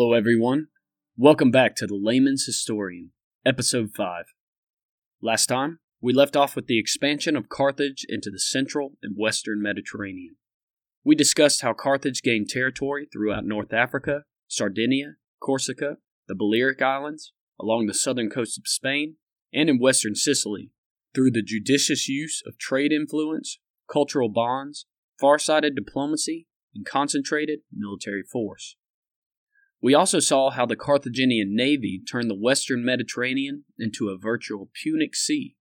Hello, everyone. Welcome back to The Layman's Historian, Episode 5. Last time, we left off with the expansion of Carthage into the central and western Mediterranean. We discussed how Carthage gained territory throughout North Africa, Sardinia, Corsica, the Balearic Islands, along the southern coast of Spain, and in western Sicily, through the judicious use of trade influence, cultural bonds, far-sighted diplomacy, and concentrated military force. We also saw how the Carthaginian navy turned the western Mediterranean into a virtual Punic Sea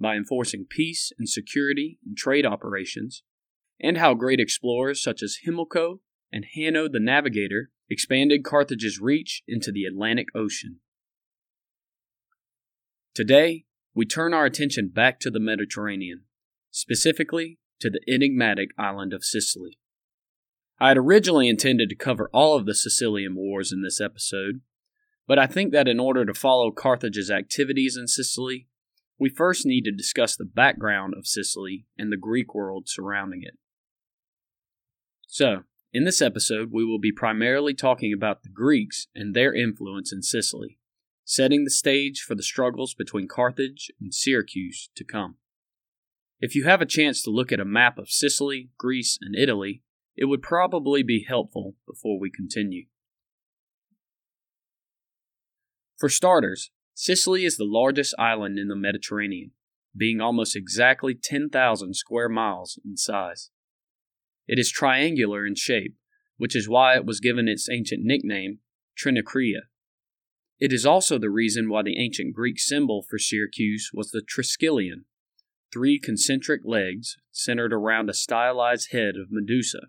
by enforcing peace and security in trade operations, and how great explorers such as Himilco and Hanno the Navigator expanded Carthage's reach into the Atlantic Ocean. Today, we turn our attention back to the Mediterranean, specifically to the enigmatic island of Sicily. I had originally intended to cover all of the Sicilian Wars in this episode, but I think that in order to follow Carthage's activities in Sicily, we first need to discuss the background of Sicily and the Greek world surrounding it. So, in this episode, we will be primarily talking about the Greeks and their influence in Sicily, setting the stage for the struggles between Carthage and Syracuse to come. If you have a chance to look at a map of Sicily, Greece, and Italy, it would probably be helpful before we continue. For starters, Sicily is the largest island in the Mediterranean, being almost exactly 10,000 square miles in size. It is triangular in shape, which is why it was given its ancient nickname, Trinacria. It is also the reason why the ancient Greek symbol for Syracuse was the Triskelion, three concentric legs centered around a stylized head of Medusa,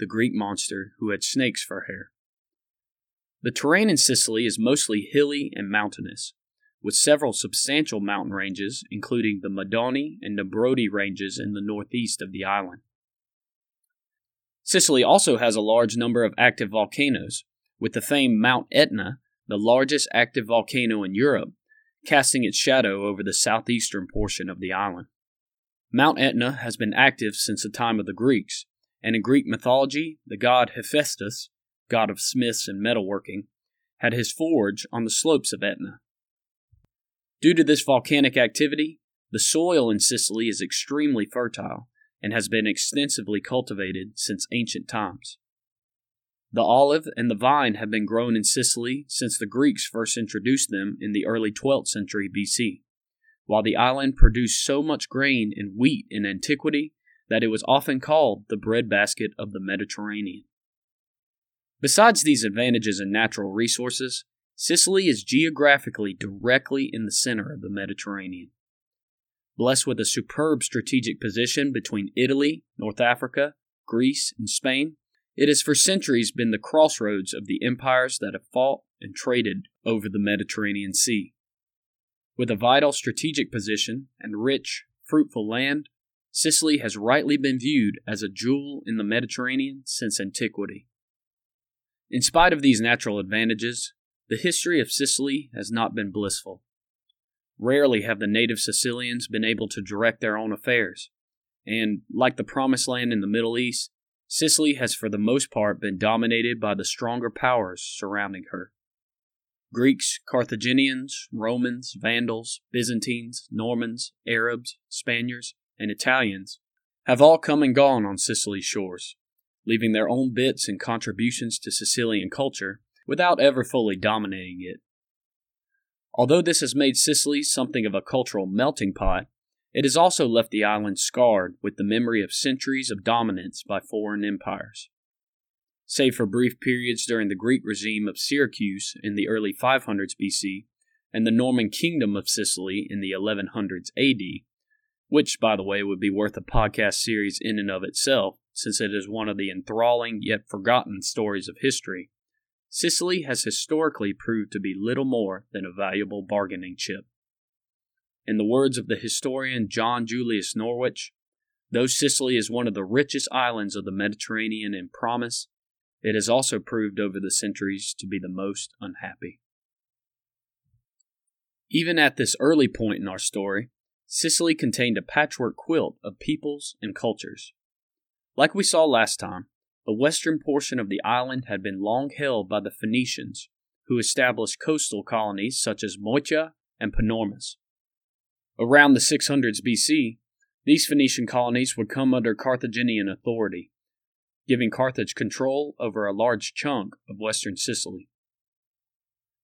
the Greek monster who had snakes for hair. The terrain in Sicily is mostly hilly and mountainous, with several substantial mountain ranges, including the Madonie and Nebrodi ranges in the northeast of the island. Sicily also has a large number of active volcanoes, with the famed Mount Etna, the largest active volcano in Europe, casting its shadow over the southeastern portion of the island. Mount Etna has been active since the time of the Greeks, and in Greek mythology, the god Hephaestus, god of smiths and metalworking, had his forge on the slopes of Etna. Due to this volcanic activity, the soil in Sicily is extremely fertile and has been extensively cultivated since ancient times. The olive and the vine have been grown in Sicily since the Greeks first introduced them in the early 12th century BC, while the island produced so much grain and wheat in antiquity that it was often called the breadbasket of the Mediterranean. Besides these advantages in natural resources, Sicily is geographically directly in the center of the Mediterranean. Blessed with a superb strategic position between Italy, North Africa, Greece, and Spain, it has for centuries been the crossroads of the empires that have fought and traded over the Mediterranean Sea. With a vital strategic position and rich, fruitful land, Sicily has rightly been viewed as a jewel in the Mediterranean since antiquity. In spite of these natural advantages, the history of Sicily has not been blissful. Rarely have the native Sicilians been able to direct their own affairs, and, like the Promised Land in the Middle East, Sicily has for the most part been dominated by the stronger powers surrounding her. Greeks, Carthaginians, Romans, Vandals, Byzantines, Normans, Arabs, Spaniards, and Italians have all come and gone on Sicily's shores, leaving their own bits and contributions to Sicilian culture without ever fully dominating it. Although this has made Sicily something of a cultural melting pot, it has also left the island scarred with the memory of centuries of dominance by foreign empires. Save for brief periods during the Greek regime of Syracuse in the early 500s BC and the Norman kingdom of Sicily in the 1100s AD, which, by the way, would be worth a podcast series in and of itself, since it is one of the enthralling yet forgotten stories of history. Sicily has historically proved to be little more than a valuable bargaining chip. In the words of the historian John Julius Norwich, though Sicily is one of the richest islands of the Mediterranean in promise, it has also proved over the centuries to be the most unhappy. Even at this early point in our story, Sicily contained a patchwork quilt of peoples and cultures. Like we saw last time, the western portion of the island had been long held by the Phoenicians, who established coastal colonies such as Motya and Panormus. Around the 600s BC, these Phoenician colonies would come under Carthaginian authority, giving Carthage control over a large chunk of western Sicily.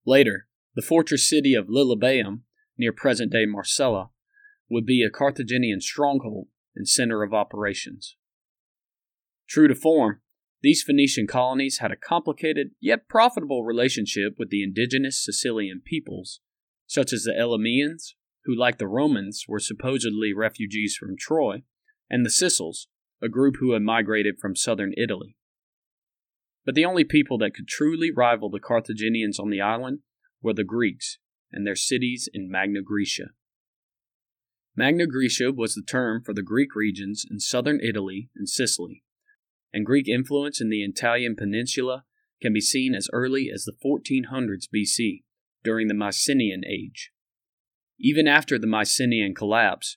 Later, the fortress city of Lilybaeum, near present day Marsala, would be a Carthaginian stronghold and center of operations. True to form, these Phoenician colonies had a complicated yet profitable relationship with the indigenous Sicilian peoples, such as the Elymians, who, like the Romans, were supposedly refugees from Troy, and the Sicels, a group who had migrated from southern Italy. But the only people that could truly rival the Carthaginians on the island were the Greeks and their cities in Magna Graecia. Magna Graecia was the term for the Greek regions in southern Italy and Sicily, and Greek influence in the Italian peninsula can be seen as early as the 1400s BC, during the Mycenaean Age. Even after the Mycenaean collapse,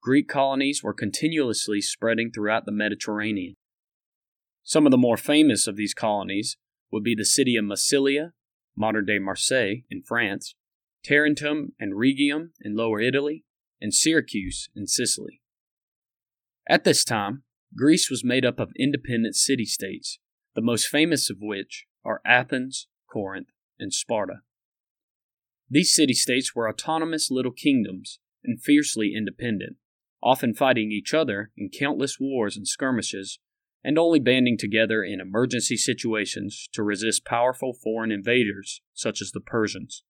Greek colonies were continuously spreading throughout the Mediterranean. Some of the more famous of these colonies would be the city of Massilia, modern day Marseille in France, Tarentum and Rhegium in Lower Italy, and Syracuse in Sicily. At this time, Greece was made up of independent city states, the most famous of which are Athens, Corinth, and Sparta. These city states were autonomous little kingdoms and fiercely independent, often fighting each other in countless wars and skirmishes, and only banding together in emergency situations to resist powerful foreign invaders such as the Persians.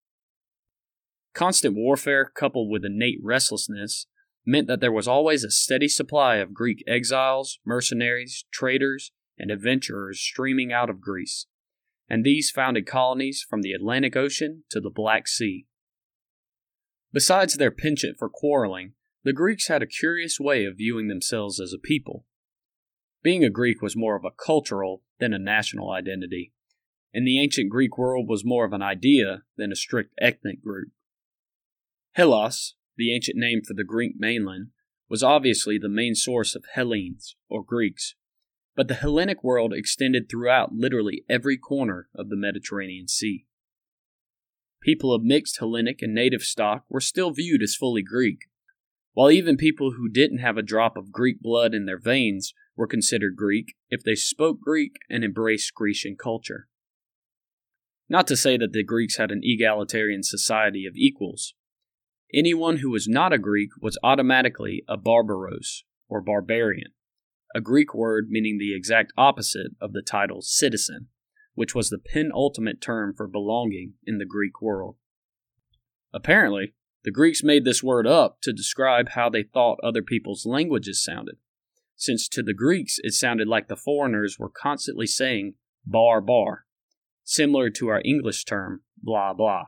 Constant warfare, coupled with innate restlessness, meant that there was always a steady supply of Greek exiles, mercenaries, traders, and adventurers streaming out of Greece, and these founded colonies from the Atlantic Ocean to the Black Sea. Besides their penchant for quarreling, the Greeks had a curious way of viewing themselves as a people. Being a Greek was more of a cultural than a national identity, and the ancient Greek world was more of an idea than a strict ethnic group. Hellas, the ancient name for the Greek mainland, was obviously the main source of Hellenes, or Greeks, but the Hellenic world extended throughout literally every corner of the Mediterranean Sea. People of mixed Hellenic and native stock were still viewed as fully Greek, while even people who didn't have a drop of Greek blood in their veins were considered Greek if they spoke Greek and embraced Grecian culture. Not to say that the Greeks had an egalitarian society of equals, Anyone who was not a Greek was automatically a barbaros, or barbarian, a Greek word meaning the exact opposite of the title citizen, which was the penultimate term for belonging in the Greek world. Apparently, the Greeks made this word up to describe how they thought other people's languages sounded, since to the Greeks it sounded like the foreigners were constantly saying bar bar, similar to our English term blah blah.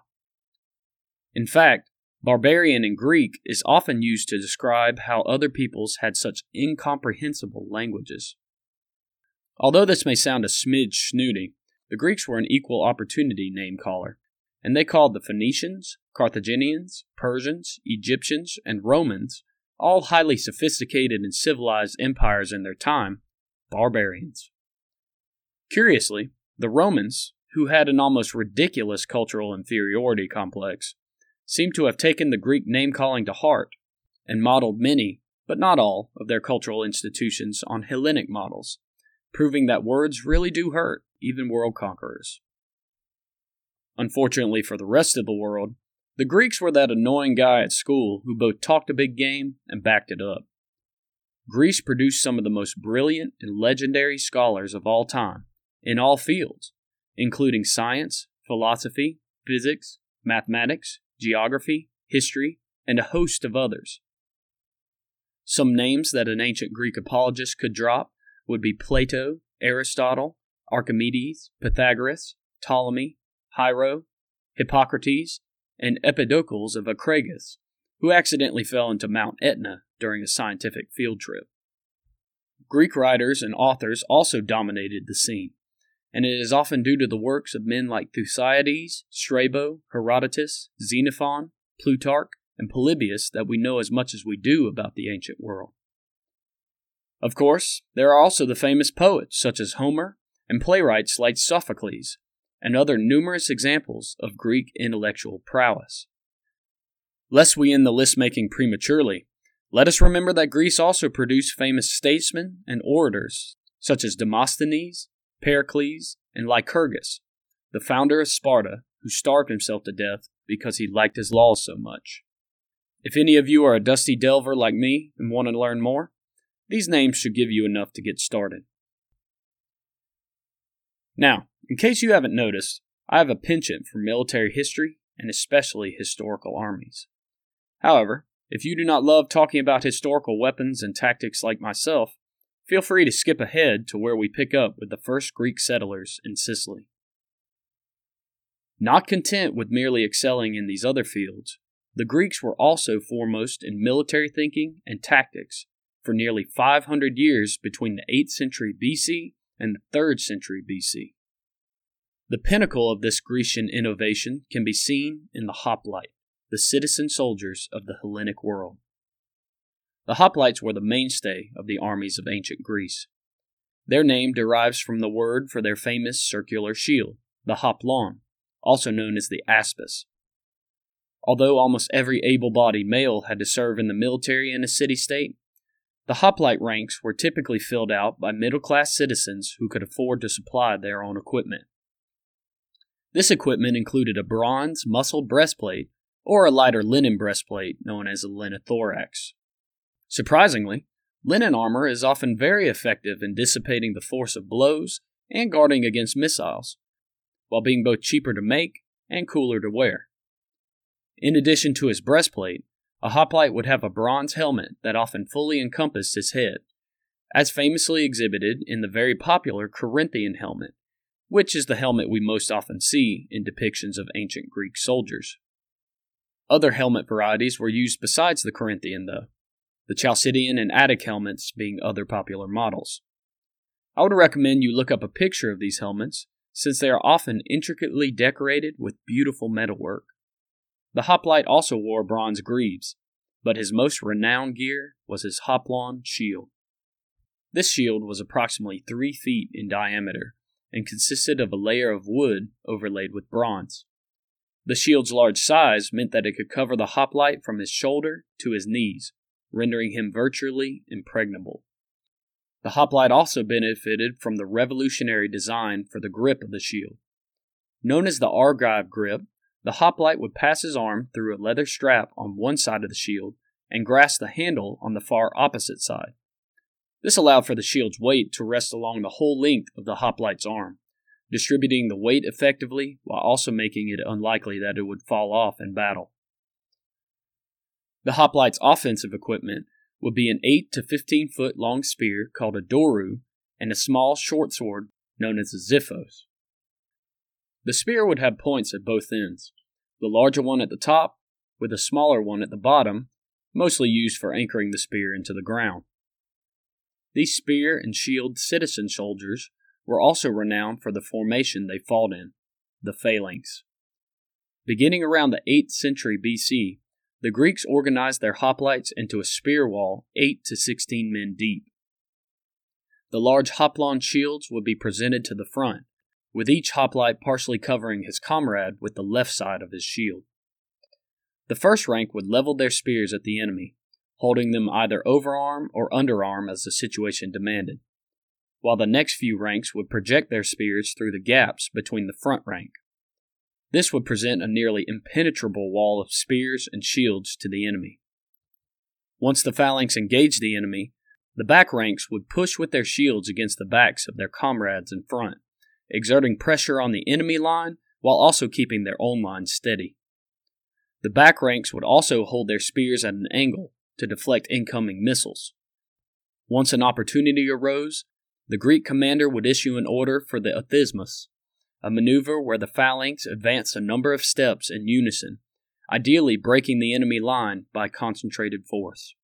In fact, Barbarian in Greek is often used to describe how other peoples had such incomprehensible languages. Although this may sound a smidge snooty, the Greeks were an equal opportunity name caller, and they called the Phoenicians, Carthaginians, Persians, Egyptians, and Romans, all highly sophisticated and civilized empires in their time, barbarians. Curiously, the Romans, who had an almost ridiculous cultural inferiority complex, seem to have taken the Greek name calling to heart and modeled many, but not all, of their cultural institutions on Hellenic models, proving that words really do hurt even world conquerors. Unfortunately for the rest of the world, the Greeks were that annoying guy at school who both talked a big game and backed it up. Greece produced some of the most brilliant and legendary scholars of all time, in all fields, including science, philosophy, physics, mathematics, geography, history, and a host of others. Some names that an ancient Greek apologist could drop would be Plato, Aristotle, Archimedes, Pythagoras, Ptolemy, Hiero, Hippocrates, and Empedocles of Acragas, who accidentally fell into Mount Etna during a scientific field trip. Greek writers and authors also dominated the scene, and it is often due to the works of men like Thucydides, Strabo, Herodotus, Xenophon, Plutarch, and Polybius that we know as much as we do about the ancient world. Of course, there are also the famous poets such as Homer and playwrights like Sophocles, and other numerous examples of Greek intellectual prowess. Lest we end the list making prematurely, let us remember that Greece also produced famous statesmen and orators such as Demosthenes, Pericles, and Lycurgus, the founder of Sparta, who starved himself to death because he liked his laws so much. If any of you are a dusty delver like me and want to learn more, these names should give you enough to get started. Now, in case you haven't noticed, I have a penchant for military history and especially historical armies. However, if you do not love talking about historical weapons and tactics like myself, feel free to skip ahead to where we pick up with the first Greek settlers in Sicily. Not content with merely excelling in these other fields, the Greeks were also foremost in military thinking and tactics for nearly 500 years between the 8th century BC and the 3rd century BC. The pinnacle of this Grecian innovation can be seen in the hoplite the citizen soldiers of the Hellenic world. The hoplites were the mainstay of the armies of ancient Greece. Their name derives from the word for their famous circular shield, the hoplon, also known as the aspis. Although almost every able bodied male had to serve in the military in a city state, the hoplite ranks were typically filled out by middle class citizens who could afford to supply their own equipment. This equipment included a bronze muscled breastplate or a lighter linen breastplate known as a linothorax. Surprisingly, linen armor is often very effective in dissipating the force of blows and guarding against missiles, while being both cheaper to make and cooler to wear. In addition to his breastplate, a hoplite would have a bronze helmet that often fully encompassed his head, as famously exhibited in the very popular Corinthian helmet, which is the helmet we most often see in depictions of ancient Greek soldiers. Other helmet varieties were used besides the Corinthian, though, the Chalcidian and Attic helmets being other popular models. I would recommend you look up a picture of these helmets, since they are often intricately decorated with beautiful metalwork. The hoplite also wore bronze greaves, but his most renowned gear was his hoplon shield. This shield was approximately three feet in diameter and consisted of a layer of wood overlaid with bronze. The shield's large size meant that it could cover the hoplite from his shoulder to his knees, rendering him virtually impregnable. The hoplite also benefited from the revolutionary design for the grip of the shield. Known as the Argive grip, the hoplite would pass his arm through a leather strap on one side of the shield and grasp the handle on the far opposite side. This allowed for the shield's weight to rest along the whole length of the hoplite's arm distributing the weight effectively while also making it unlikely that it would fall off in battle. The hoplite's offensive equipment would be an 8 to 15 foot long spear called a doru and a small short sword known as a xiphos. The spear would have points at both ends, the larger one at the top with a smaller one at the bottom, mostly used for anchoring the spear into the ground. These spear and shield citizen soldiers were also renowned for the formation they fought in, the phalanx. Beginning around the 8th century BC, the Greeks organized their hoplites into a spear wall 8 to 16 men deep. The large hoplon shields would be presented to the front, with each hoplite partially covering his comrade with the left side of his shield. The first rank would level their spears at the enemy, holding them either overarm or underarm as the situation demanded while the next few ranks would project their spears through the gaps between the front rank. This would present a nearly impenetrable wall of spears and shields to the enemy. Once the phalanx engaged the enemy, the back ranks would push with their shields against the backs of their comrades in front, exerting pressure on the enemy line while also keeping their own line steady. The back ranks would also hold their spears at an angle to deflect incoming missiles. Once an opportunity arose, the Greek commander would issue an order for the othismos, a maneuver where the phalanx advanced a number of steps in unison, ideally breaking the enemy line by concentrated force.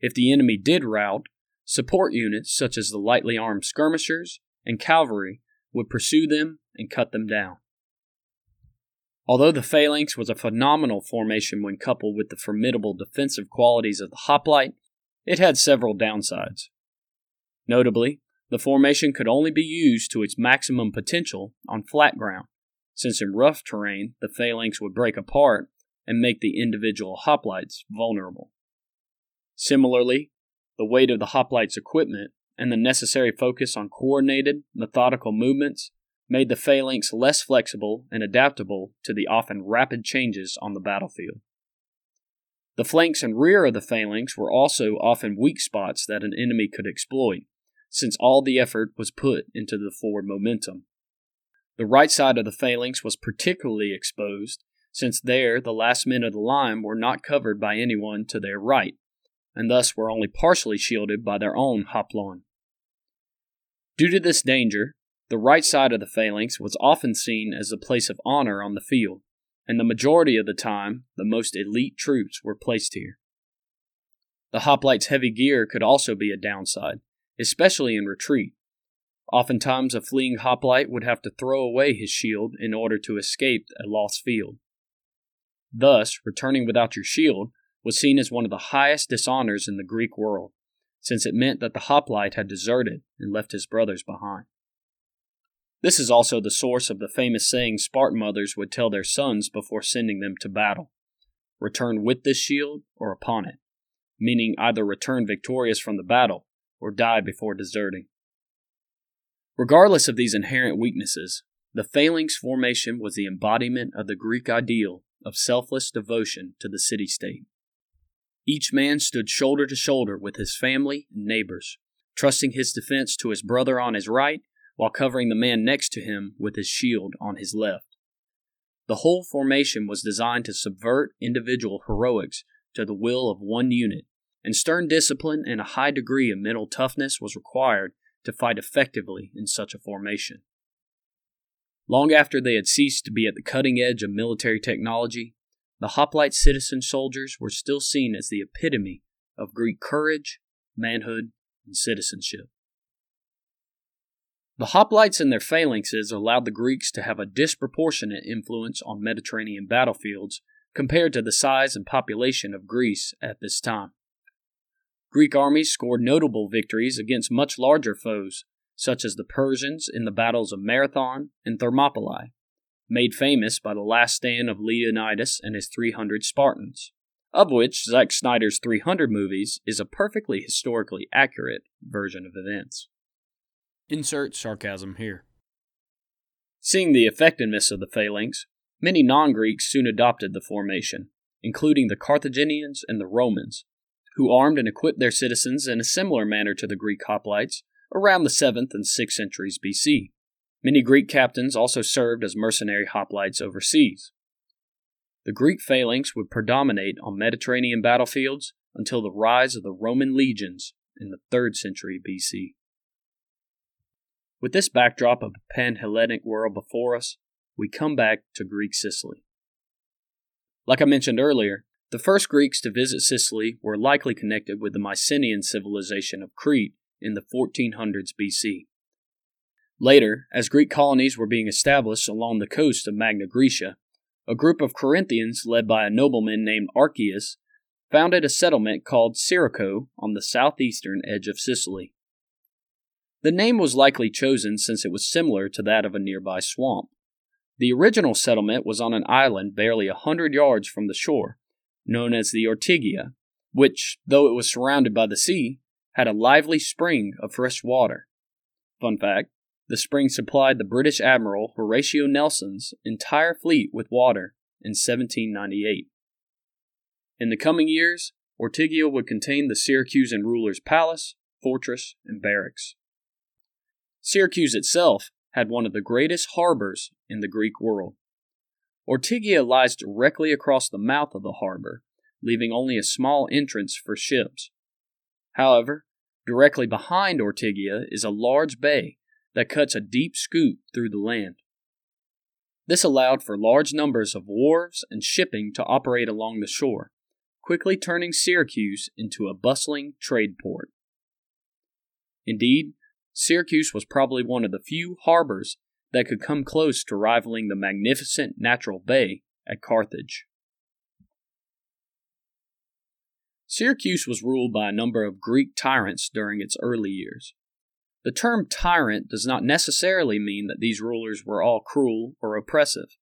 If the enemy did rout, support units such as the lightly armed skirmishers and cavalry would pursue them and cut them down. Although the phalanx was a phenomenal formation when coupled with the formidable defensive qualities of the hoplite, it had several downsides Notably, the formation could only be used to its maximum potential on flat ground, since in rough terrain the phalanx would break apart and make the individual hoplites vulnerable. Similarly, the weight of the hoplites' equipment and the necessary focus on coordinated, methodical movements made the phalanx less flexible and adaptable to the often rapid changes on the battlefield. The flanks and rear of the phalanx were also often weak spots that an enemy could exploit, since all the effort was put into the forward momentum. The right side of the phalanx was particularly exposed, since there the last men of the line were not covered by anyone to their right, and thus were only partially shielded by their own hoplon. Due to this danger, the right side of the phalanx was often seen as a place of honor on the field, and the majority of the time, the most elite troops were placed here. The hoplites' heavy gear could also be a downside, especially in retreat. Oftentimes, a fleeing hoplite would have to throw away his shield in order to escape a lost field. Thus, returning without your shield was seen as one of the highest dishonors in the Greek world, since it meant that the hoplite had deserted and left his brothers behind. This is also the source of the famous saying Spartan mothers would tell their sons before sending them to battle return with this shield or upon it, meaning either return victorious from the battle or die before deserting. Regardless of these inherent weaknesses, the phalanx formation was the embodiment of the Greek ideal of selfless devotion to the city state. Each man stood shoulder to shoulder with his family and neighbors, trusting his defense to his brother on his right while covering the man next to him with his shield on his left. The whole formation was designed to subvert individual heroics to the will of one unit, and stern discipline and a high degree of mental toughness was required to fight effectively in such a formation. Long after they had ceased to be at the cutting edge of military technology, the hoplite citizen soldiers were still seen as the epitome of Greek courage, manhood, and citizenship. The hoplites and their phalanxes allowed the Greeks to have a disproportionate influence on Mediterranean battlefields compared to the size and population of Greece at this time. Greek armies scored notable victories against much larger foes, such as the Persians in the battles of Marathon and Thermopylae, made famous by the last stand of Leonidas and his 300 Spartans, of which Zack Snyder's 300 movies is a perfectly historically accurate version of events. Insert sarcasm here. Seeing the effectiveness of the phalanx, many non Greeks soon adopted the formation, including the Carthaginians and the Romans, who armed and equipped their citizens in a similar manner to the Greek hoplites around the 7th and 6th centuries BC. Many Greek captains also served as mercenary hoplites overseas. The Greek phalanx would predominate on Mediterranean battlefields until the rise of the Roman legions in the 3rd century BC. With this backdrop of a pan Hellenic world before us, we come back to Greek Sicily. Like I mentioned earlier, the first Greeks to visit Sicily were likely connected with the Mycenaean civilization of Crete in the 1400s BC. Later, as Greek colonies were being established along the coast of Magna Graecia, a group of Corinthians led by a nobleman named Archias founded a settlement called Syraco on the southeastern edge of Sicily. The name was likely chosen since it was similar to that of a nearby swamp. The original settlement was on an island barely a hundred yards from the shore, known as the Ortigia, which, though it was surrounded by the sea, had a lively spring of fresh water. Fun fact the spring supplied the British Admiral Horatio Nelson's entire fleet with water in 1798. In the coming years, Ortigia would contain the Syracusan ruler's palace, fortress, and barracks. Syracuse itself had one of the greatest harbors in the Greek world. Ortygia lies directly across the mouth of the harbor, leaving only a small entrance for ships. However, directly behind Ortygia is a large bay that cuts a deep scoop through the land. This allowed for large numbers of wharves and shipping to operate along the shore, quickly turning Syracuse into a bustling trade port. Indeed, Syracuse was probably one of the few harbors that could come close to rivaling the magnificent natural bay at Carthage. Syracuse was ruled by a number of Greek tyrants during its early years, The term tyrant does not necessarily mean that these rulers were all cruel or oppressive.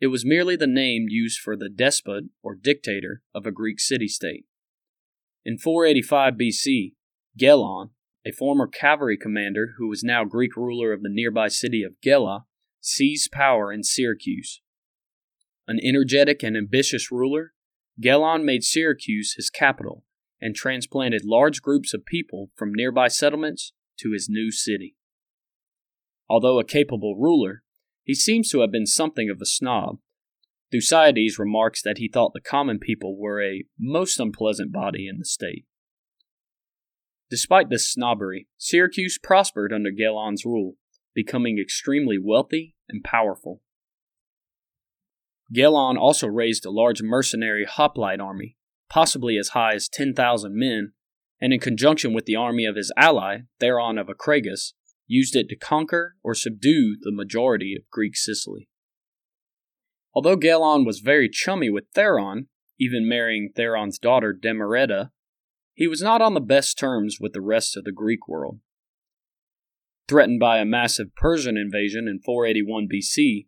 It was merely the name used for the despot or dictator of a Greek city state. In 485 BC, Gelon, a former cavalry commander who was now Greek ruler of the nearby city of Gela, seized power in Syracuse. An energetic and ambitious ruler, Gelon made Syracuse his capital and transplanted large groups of people from nearby settlements to his new city. Although a capable ruler, he seems to have been something of a snob. Thucydides remarks that he thought the common people were a most unpleasant body in the state. Despite this snobbery, Syracuse prospered under Gelon's rule, becoming extremely wealthy and powerful. Gelon also raised a large mercenary hoplite army, possibly as high as 10,000 men, and in conjunction with the army of his ally, Theron of Acragas, used it to conquer or subdue the majority of Greek Sicily. Although Gelon was very chummy with Theron, even marrying Theron's daughter Demarete, he was not on the best terms with the rest of the Greek world. Threatened by a massive Persian invasion in 481 BC,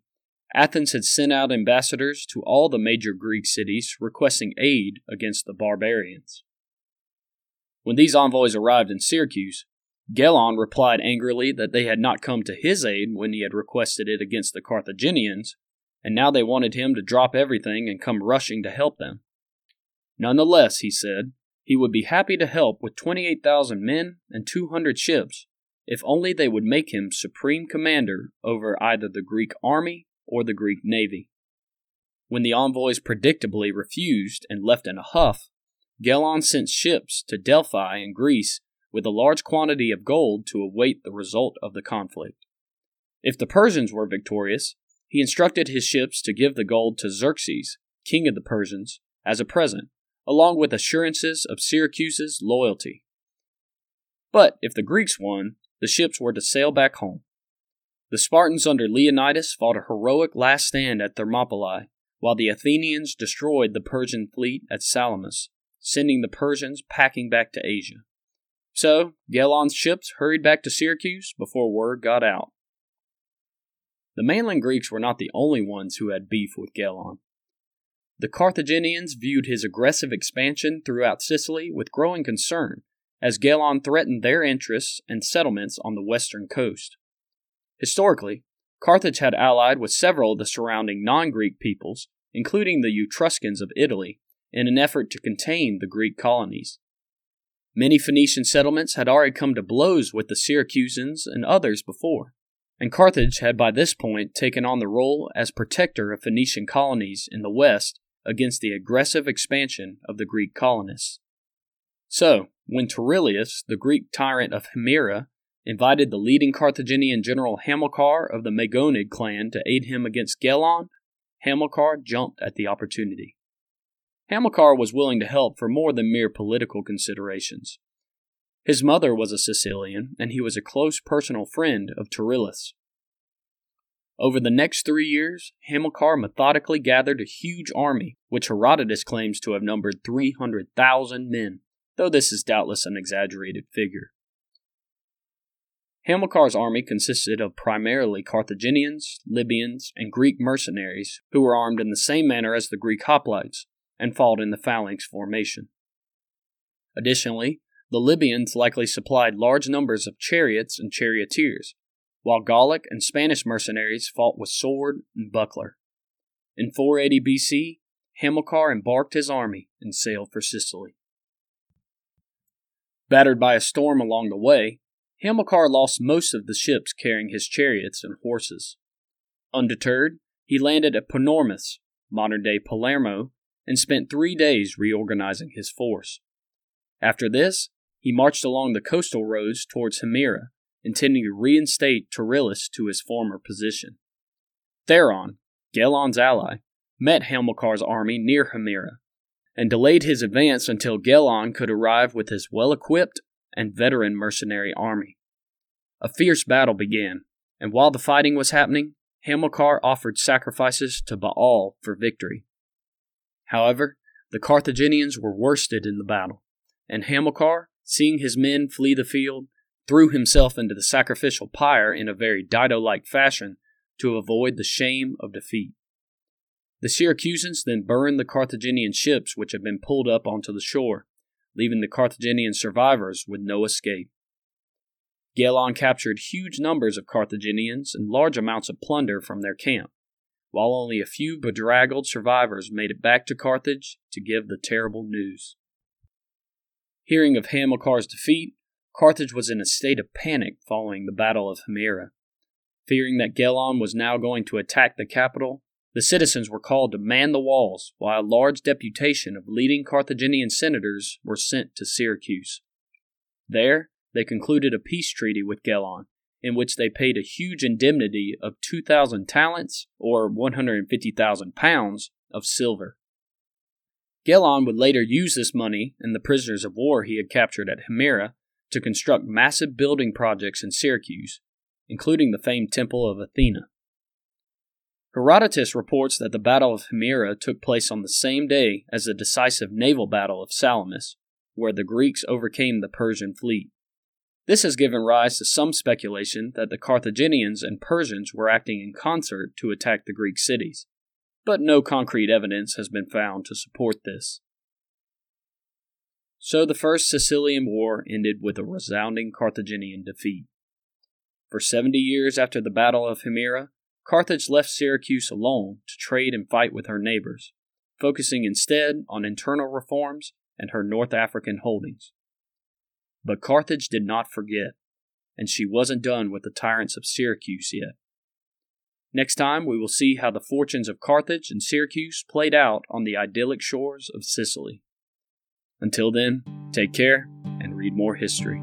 Athens had sent out ambassadors to all the major Greek cities requesting aid against the barbarians. When these envoys arrived in Syracuse, Gelon replied angrily that they had not come to his aid when he had requested it against the Carthaginians, and now they wanted him to drop everything and come rushing to help them. Nonetheless, he said, he would be happy to help with 28,000 men and 200 ships, if only they would make him supreme commander over either the Greek army or the Greek navy. When the envoys predictably refused and left in a huff, Gelon sent ships to Delphi in Greece with a large quantity of gold to await the result of the conflict. If the Persians were victorious, he instructed his ships to give the gold to Xerxes, king of the Persians, as a present, along with assurances of Syracuse's loyalty. But if the Greeks won, the ships were to sail back home. The Spartans under Leonidas fought a heroic last stand at Thermopylae, while the Athenians destroyed the Persian fleet at Salamis, sending the Persians packing back to Asia. So, Gelon's ships hurried back to Syracuse before word got out. The mainland Greeks were not the only ones who had beef with Gelon. The Carthaginians viewed his aggressive expansion throughout Sicily with growing concern, as Gelon threatened their interests and settlements on the western coast. Historically, Carthage had allied with several of the surrounding non Greek peoples, including the Etruscans of Italy, in an effort to contain the Greek colonies. Many Phoenician settlements had already come to blows with the Syracusans and others before, and Carthage had by this point taken on the role as protector of Phoenician colonies in the west against the aggressive expansion of the Greek colonists. So, when Terillus, the Greek tyrant of Himera, invited the leading Carthaginian general Hamilcar of the Magonid clan to aid him against Gelon, Hamilcar jumped at the opportunity. Hamilcar was willing to help for more than mere political considerations. His mother was a Sicilian, and he was a close personal friend of Terillus. Over the next three years, Hamilcar methodically gathered a huge army, which Herodotus claims to have numbered 300,000 men, though this is doubtless an exaggerated figure. Hamilcar's army consisted of primarily Carthaginians, Libyans, and Greek mercenaries who were armed in the same manner as the Greek hoplites and fought in the phalanx formation. Additionally, the Libyans likely supplied large numbers of chariots and charioteers, while Gallic and Spanish mercenaries fought with sword and buckler. In 480 BC, Hamilcar embarked his army and sailed for Sicily. Battered by a storm along the way, Hamilcar lost most of the ships carrying his chariots and horses. Undeterred, he landed at Panormus, modern day Palermo, and spent three days reorganizing his force. After this, he marched along the coastal roads towards Himera, intending to reinstate Terillus to his former position. Theron, Gelon's ally, met Hamilcar's army near Himera, and delayed his advance until Gelon could arrive with his well equipped and veteran mercenary army. A fierce battle began, and while the fighting was happening, Hamilcar offered sacrifices to Baal for victory. However, the Carthaginians were worsted in the battle, and Hamilcar, seeing his men flee the field, threw himself into the sacrificial pyre in a very Dido like fashion to avoid the shame of defeat. The Syracusans then burned the Carthaginian ships which had been pulled up onto the shore, leaving the Carthaginian survivors with no escape. Gelon captured huge numbers of Carthaginians and large amounts of plunder from their camp, while only a few bedraggled survivors made it back to Carthage to give the terrible news. Hearing of Hamilcar's defeat, Carthage was in a state of panic following the Battle of Himera. Fearing that Gelon was now going to attack the capital, the citizens were called to man the walls, while a large deputation of leading Carthaginian senators were sent to Syracuse. There, they concluded a peace treaty with Gelon, in which they paid a huge indemnity of 2,000 talents, or 150,000 pounds, of silver. Gelon would later use this money and the prisoners of war he had captured at Himera to construct massive building projects in Syracuse, including the famed Temple of Athena. Herodotus reports that the Battle of Himera took place on the same day as the decisive naval battle of Salamis, where the Greeks overcame the Persian fleet. This has given rise to some speculation that the Carthaginians and Persians were acting in concert to attack the Greek cities, but no concrete evidence has been found to support this. So the First Sicilian War ended with a resounding Carthaginian defeat. For seventy years after the Battle of Himera, Carthage left Syracuse alone to trade and fight with her neighbors, focusing instead on internal reforms and her North African holdings. But Carthage did not forget, and she wasn't done with the tyrants of Syracuse yet. Next time, we will see how the fortunes of Carthage and Syracuse played out on the idyllic shores of Sicily. Until then, take care and read more history.